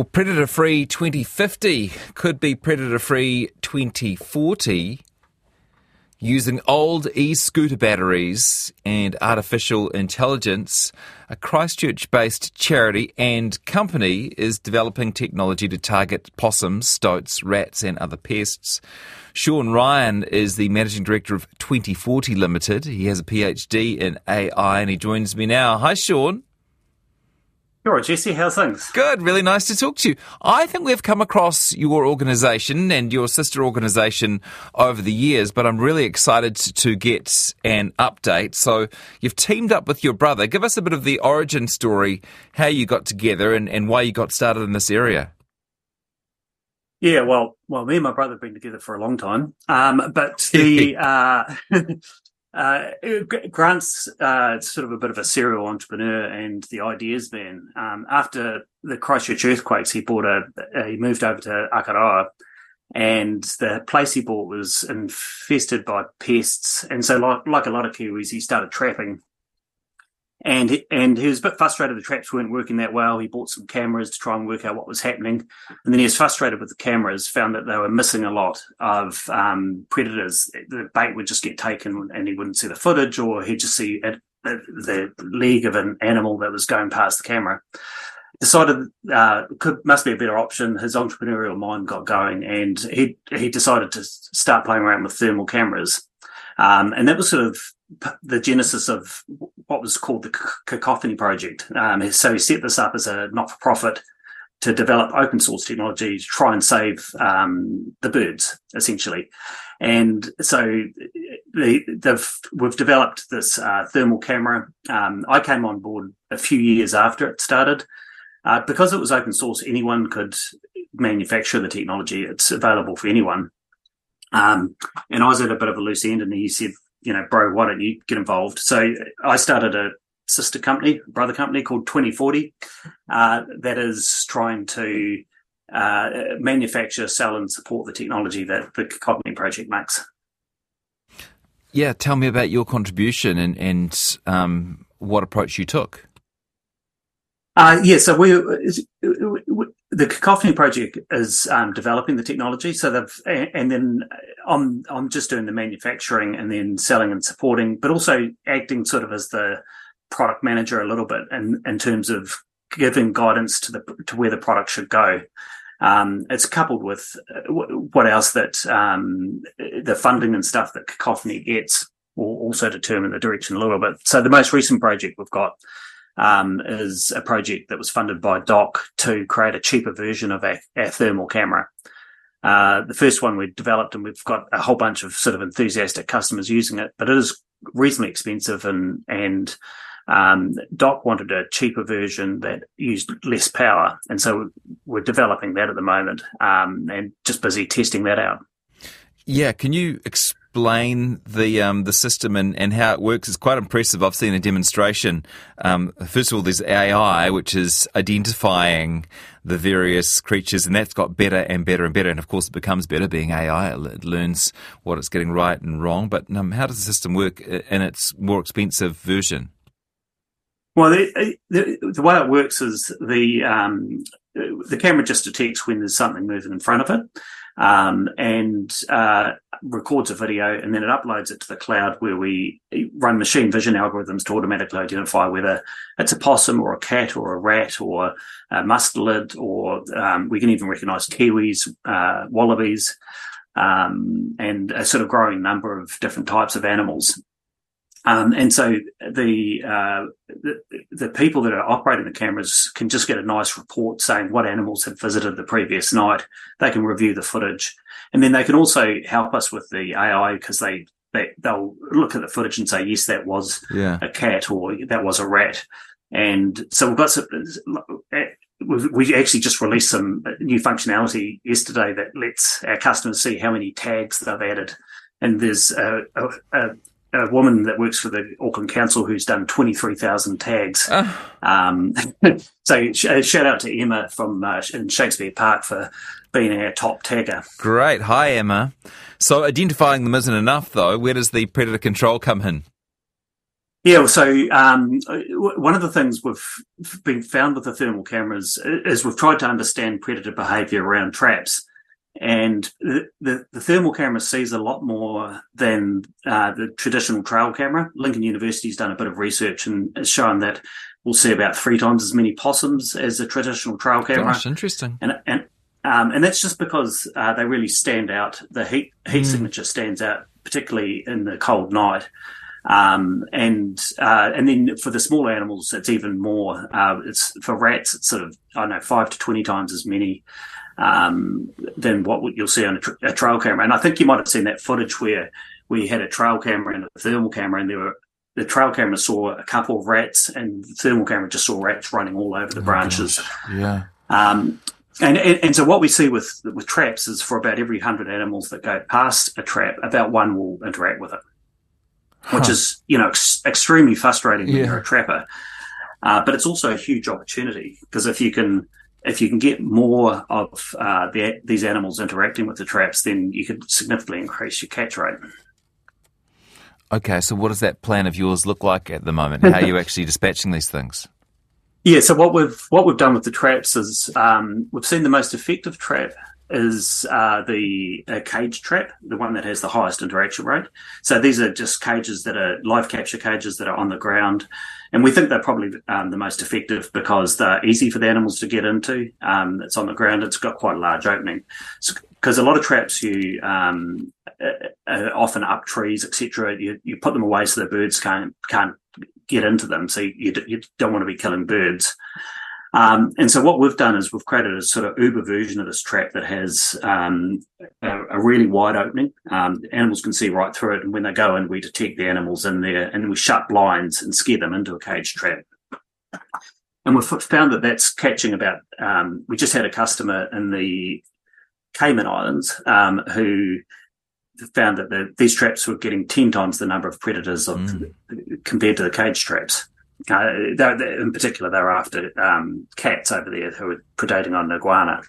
Well, predator free 2050 could be predator free 2040 using old e scooter batteries and artificial intelligence. A Christchurch based charity and company is developing technology to target possums, stoats, rats, and other pests. Shaun Ryan is the managing director of 2040 Limited. He has a PhD in AI and he joins me now. Hi, Shaun. Sure, Jesse, how's things? Good, really nice to talk to you. I think we've come across your organisation and your sister organisation over the years, but I'm really excited to get an update. So you've teamed up with your brother. Give us a bit of the origin story, how you got together and, and why you got started in this area. Yeah, well, well, me and my brother have been together for a long time. Um, but the uh, Uh, Grant's uh, sort of a bit of a serial entrepreneur and the ideas man. Um, after the Christchurch earthquakes, he bought a, he moved over to Akaroa and the place he bought was infested by pests. And so like, like a lot of Kiwis, he started trapping and and he was a bit frustrated the traps weren't working that well. He bought some cameras to try and work out what was happening, and then he was frustrated with the cameras. Found that they were missing a lot of um, predators. The bait would just get taken, and he wouldn't see the footage, or he'd just see the leg of an animal that was going past the camera. Decided uh, could must be a better option. His entrepreneurial mind got going, and he he decided to start playing around with thermal cameras. Um, and that was sort of the genesis of what was called the Cacophony Project. Um, so he set this up as a not for profit to develop open source technology to try and save um, the birds, essentially. And so the, we've developed this uh, thermal camera. Um, I came on board a few years after it started. Uh, because it was open source, anyone could manufacture the technology. It's available for anyone. Um, and I was at a bit of a loose end, and he said, you know, bro, why don't you get involved? So I started a sister company, brother company called 2040, uh, that is trying to uh, manufacture, sell, and support the technology that the Cacophony Project makes. Yeah, tell me about your contribution and, and um, what approach you took. Uh, yeah, so we, the Cacophony project is um, developing the technology. So they've, and then I'm I'm just doing the manufacturing and then selling and supporting, but also acting sort of as the product manager a little bit in in terms of giving guidance to the to where the product should go. Um, it's coupled with uh, what else that um, the funding and stuff that Cacophony gets will also determine the direction a little bit. So the most recent project we've got um, is a project that was funded by DOC to create a cheaper version of our, our thermal camera. Uh, the first one we developed, and we've got a whole bunch of sort of enthusiastic customers using it, but it is reasonably expensive, and and um, DOC wanted a cheaper version that used less power, and so we're developing that at the moment, um, and just busy testing that out. Yeah, can you explain the um, the system and, and how it works? It's quite impressive. I've seen a demonstration. Um, first of all, there's AI, which is identifying the various creatures, and that's got better and better and better. And of course, it becomes better being AI. It learns what it's getting right and wrong. But um, how does the system work in its more expensive version? Well, the, the, the way it works is the um, the camera just detects when there's something moving in front of it um, and uh, records a video and then it uploads it to the cloud where we run machine vision algorithms to automatically identify whether it's a possum or a cat or a rat or a mustelid or um, we can even recognize kiwis, uh, wallabies, um, and a sort of growing number of different types of animals. Um, and so the, uh, the, the people that are operating the cameras can just get a nice report saying what animals have visited the previous night. They can review the footage, and then they can also help us with the AI because they, they they'll look at the footage and say yes, that was yeah. a cat or that was a rat. And so we've got some. We actually just released some new functionality yesterday that lets our customers see how many tags they've added and there's a, a, a, a woman that works for the Auckland Council who's done 23,000 tags. Oh. Um, so sh- uh, shout out to Emma from uh, in Shakespear Park for being our top tagger. Great. Hi, Emma. So identifying them isn't enough, though. Where does the predator control come in? Yeah, so um, one of the things we've been found with the thermal cameras is we've tried to understand predator behaviour around traps, and the, the, the, thermal camera sees a lot more than uh, the traditional trail camera. Lincoln University's done a bit of research and has shown that we'll see about three times as many possums as a traditional trail camera. Gosh, interesting. And and um, and that's just because uh, they really stand out. The heat heat mm. signature stands out, particularly in the cold night. Um, and uh, and then for the small animals, it's even more. Uh, it's for rats, it's sort of I don't know five to twenty times as many um, than what you'll see on a, tra- a, trail camera. And I think you might have seen that footage where we had a trail camera and a thermal camera, and there were the trail camera saw a couple of rats, and the thermal camera just saw rats running all over the oh branches. Gosh. Yeah. Um, and, and, and so what we see with with traps is for about every hundred animals that go past a trap, about one will interact with it which huh. is you know ex- extremely frustrating when yeah. you're a trapper. Uh, but it's also a huge opportunity because if you can if you can get more of uh, the, these animals interacting with the traps, then you could significantly increase your catch rate. Okay, so what does that plan of yours look like at the moment? How are you actually dispatching these things? Yeah, so what we've what we've done with the traps is um, we've seen the most effective trap is uh, the uh, cage trap, the one that has the highest interaction rate. So these are just cages that are live capture cages that are on the ground. And we think they're probably um, the most effective because they're easy for the animals to get into. Um, it's on the ground. It's got quite a large opening. Because so, a lot of traps you um, are often up trees, etc. You, you put them away so the birds can't can't get into them. So you, you don't want to be killing birds. Um, and so what we've done is we've created a sort of Uber version of this trap that has um, a, a, really wide opening. Um, animals can see right through it, and when they go in, we detect the animals in there, and we shut blinds and scare them into a cage trap. And we've found that that's catching about. Um, we just had a customer in the Cayman Islands um, who found that the, these traps were getting ten times the number of predators of, mm. compared to the cage traps. Uh, they're, they're, in particular, they're after um, cats over there who are predating on iguana.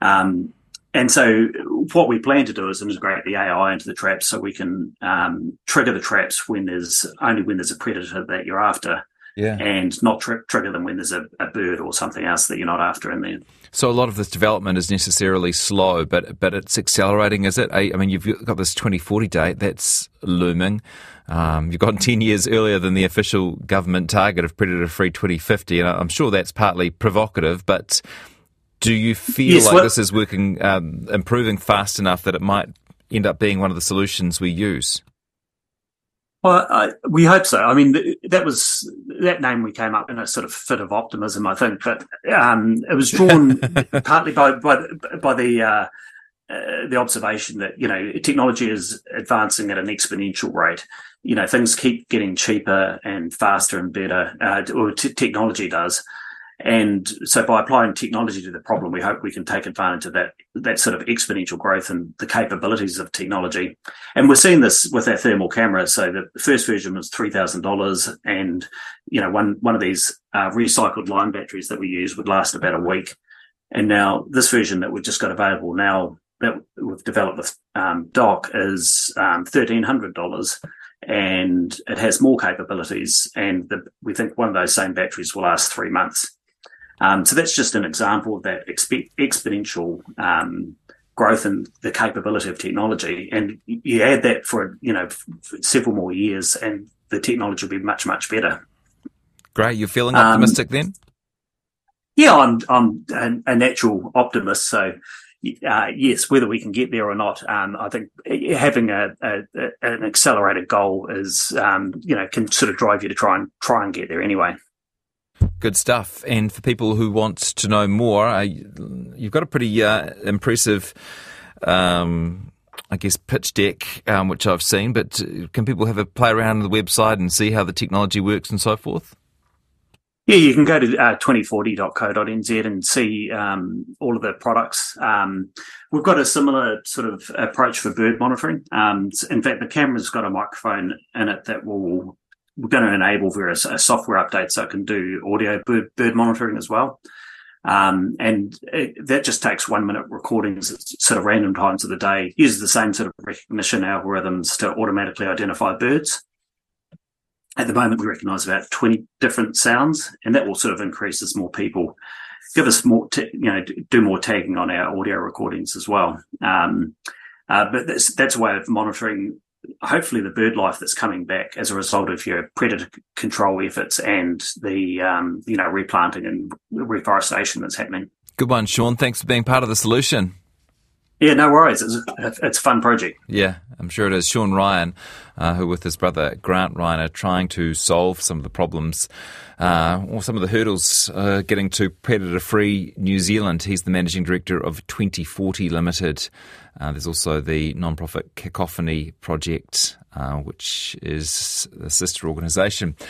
Um, and so, what we plan to do is integrate the AI into the traps so we can um, trigger the traps when there's only when there's a predator that you're after, yeah. and not tr- trigger them when there's a, a, bird or something else that you're not after in there. So a lot of this development is necessarily slow, but but it's accelerating, is it? I, I mean, you've got this 2040 date that's looming. Um, you've gone 10 years earlier than the official government target of predator free 2050, and I'm sure that's partly provocative, but do you feel yes, like well, this is working, um, improving fast enough that it might end up being one of the solutions we use? Well, I, we hope so. I mean, that was that name we came up in a sort of fit of optimism, I think, but um, it was drawn partly by by, by the uh, uh, the observation that you know technology is advancing at an exponential rate. You know, things keep getting cheaper and faster and better, uh, or t- technology does. And so by applying technology to the problem, we hope we can take advantage of that, that sort of exponential growth and the capabilities of technology. And we're seeing this with our thermal cameras. So the first version was $3,000 and, you know, one, one of these uh, recycled line batteries that we use would last about a week. And now this version that we've just got available now that we've developed with um, DOC is um, $1,300 and it has more capabilities. And the, we think one of those same batteries will last three months. Um, so that's just an example of that exp- exponential um, growth in the capability of technology. And you add that for, you know, several more years and the technology will be much, much better. Great. You're feeling optimistic um, then? Yeah, I'm, I'm a, a natural optimist. So, uh, yes, whether we can get there or not, um, I think having a, a, an accelerated goal is, um, you know, can sort of drive you to try and try and get there anyway. Good stuff. And for people who want to know more, uh, you've got a pretty uh, impressive, um, I guess, pitch deck, um, which I've seen. But can people have a play around on the website and see how the technology works and so forth? Yeah, you can go to uh, 2040.co.nz and see um, all of the products. Um, we've got a similar sort of approach for bird monitoring. Um, in fact, the camera's got a microphone in it that will we're going to enable various uh, software updates so it can do audio bird, bird monitoring as well. Um, and it, that just takes one minute recordings at sort of random times of the day, uses the same sort of recognition algorithms to automatically identify birds at the moment we recognise about 20 different sounds, and that will sort of increase as more people give us more, t- you know, do more tagging on our audio recordings as well. Um, uh, but that's that's a way of monitoring, hopefully, the bird life that's coming back as a result of your predator control efforts and the um, you know replanting and reforestation that's happening. Good one, Shaun. Thanks for being part of the solution. Yeah, no worries. It's, it's a fun project. Yeah, I'm sure it is. Shaun Ryan, uh, who with his brother Grant Ryan are trying to solve some of the problems uh, or some of the hurdles uh, getting to predator free New Zealand. He's the managing director of 2040 Limited. Uh, there's also the non-profit Cacophony Project, uh, which is a sister organisation.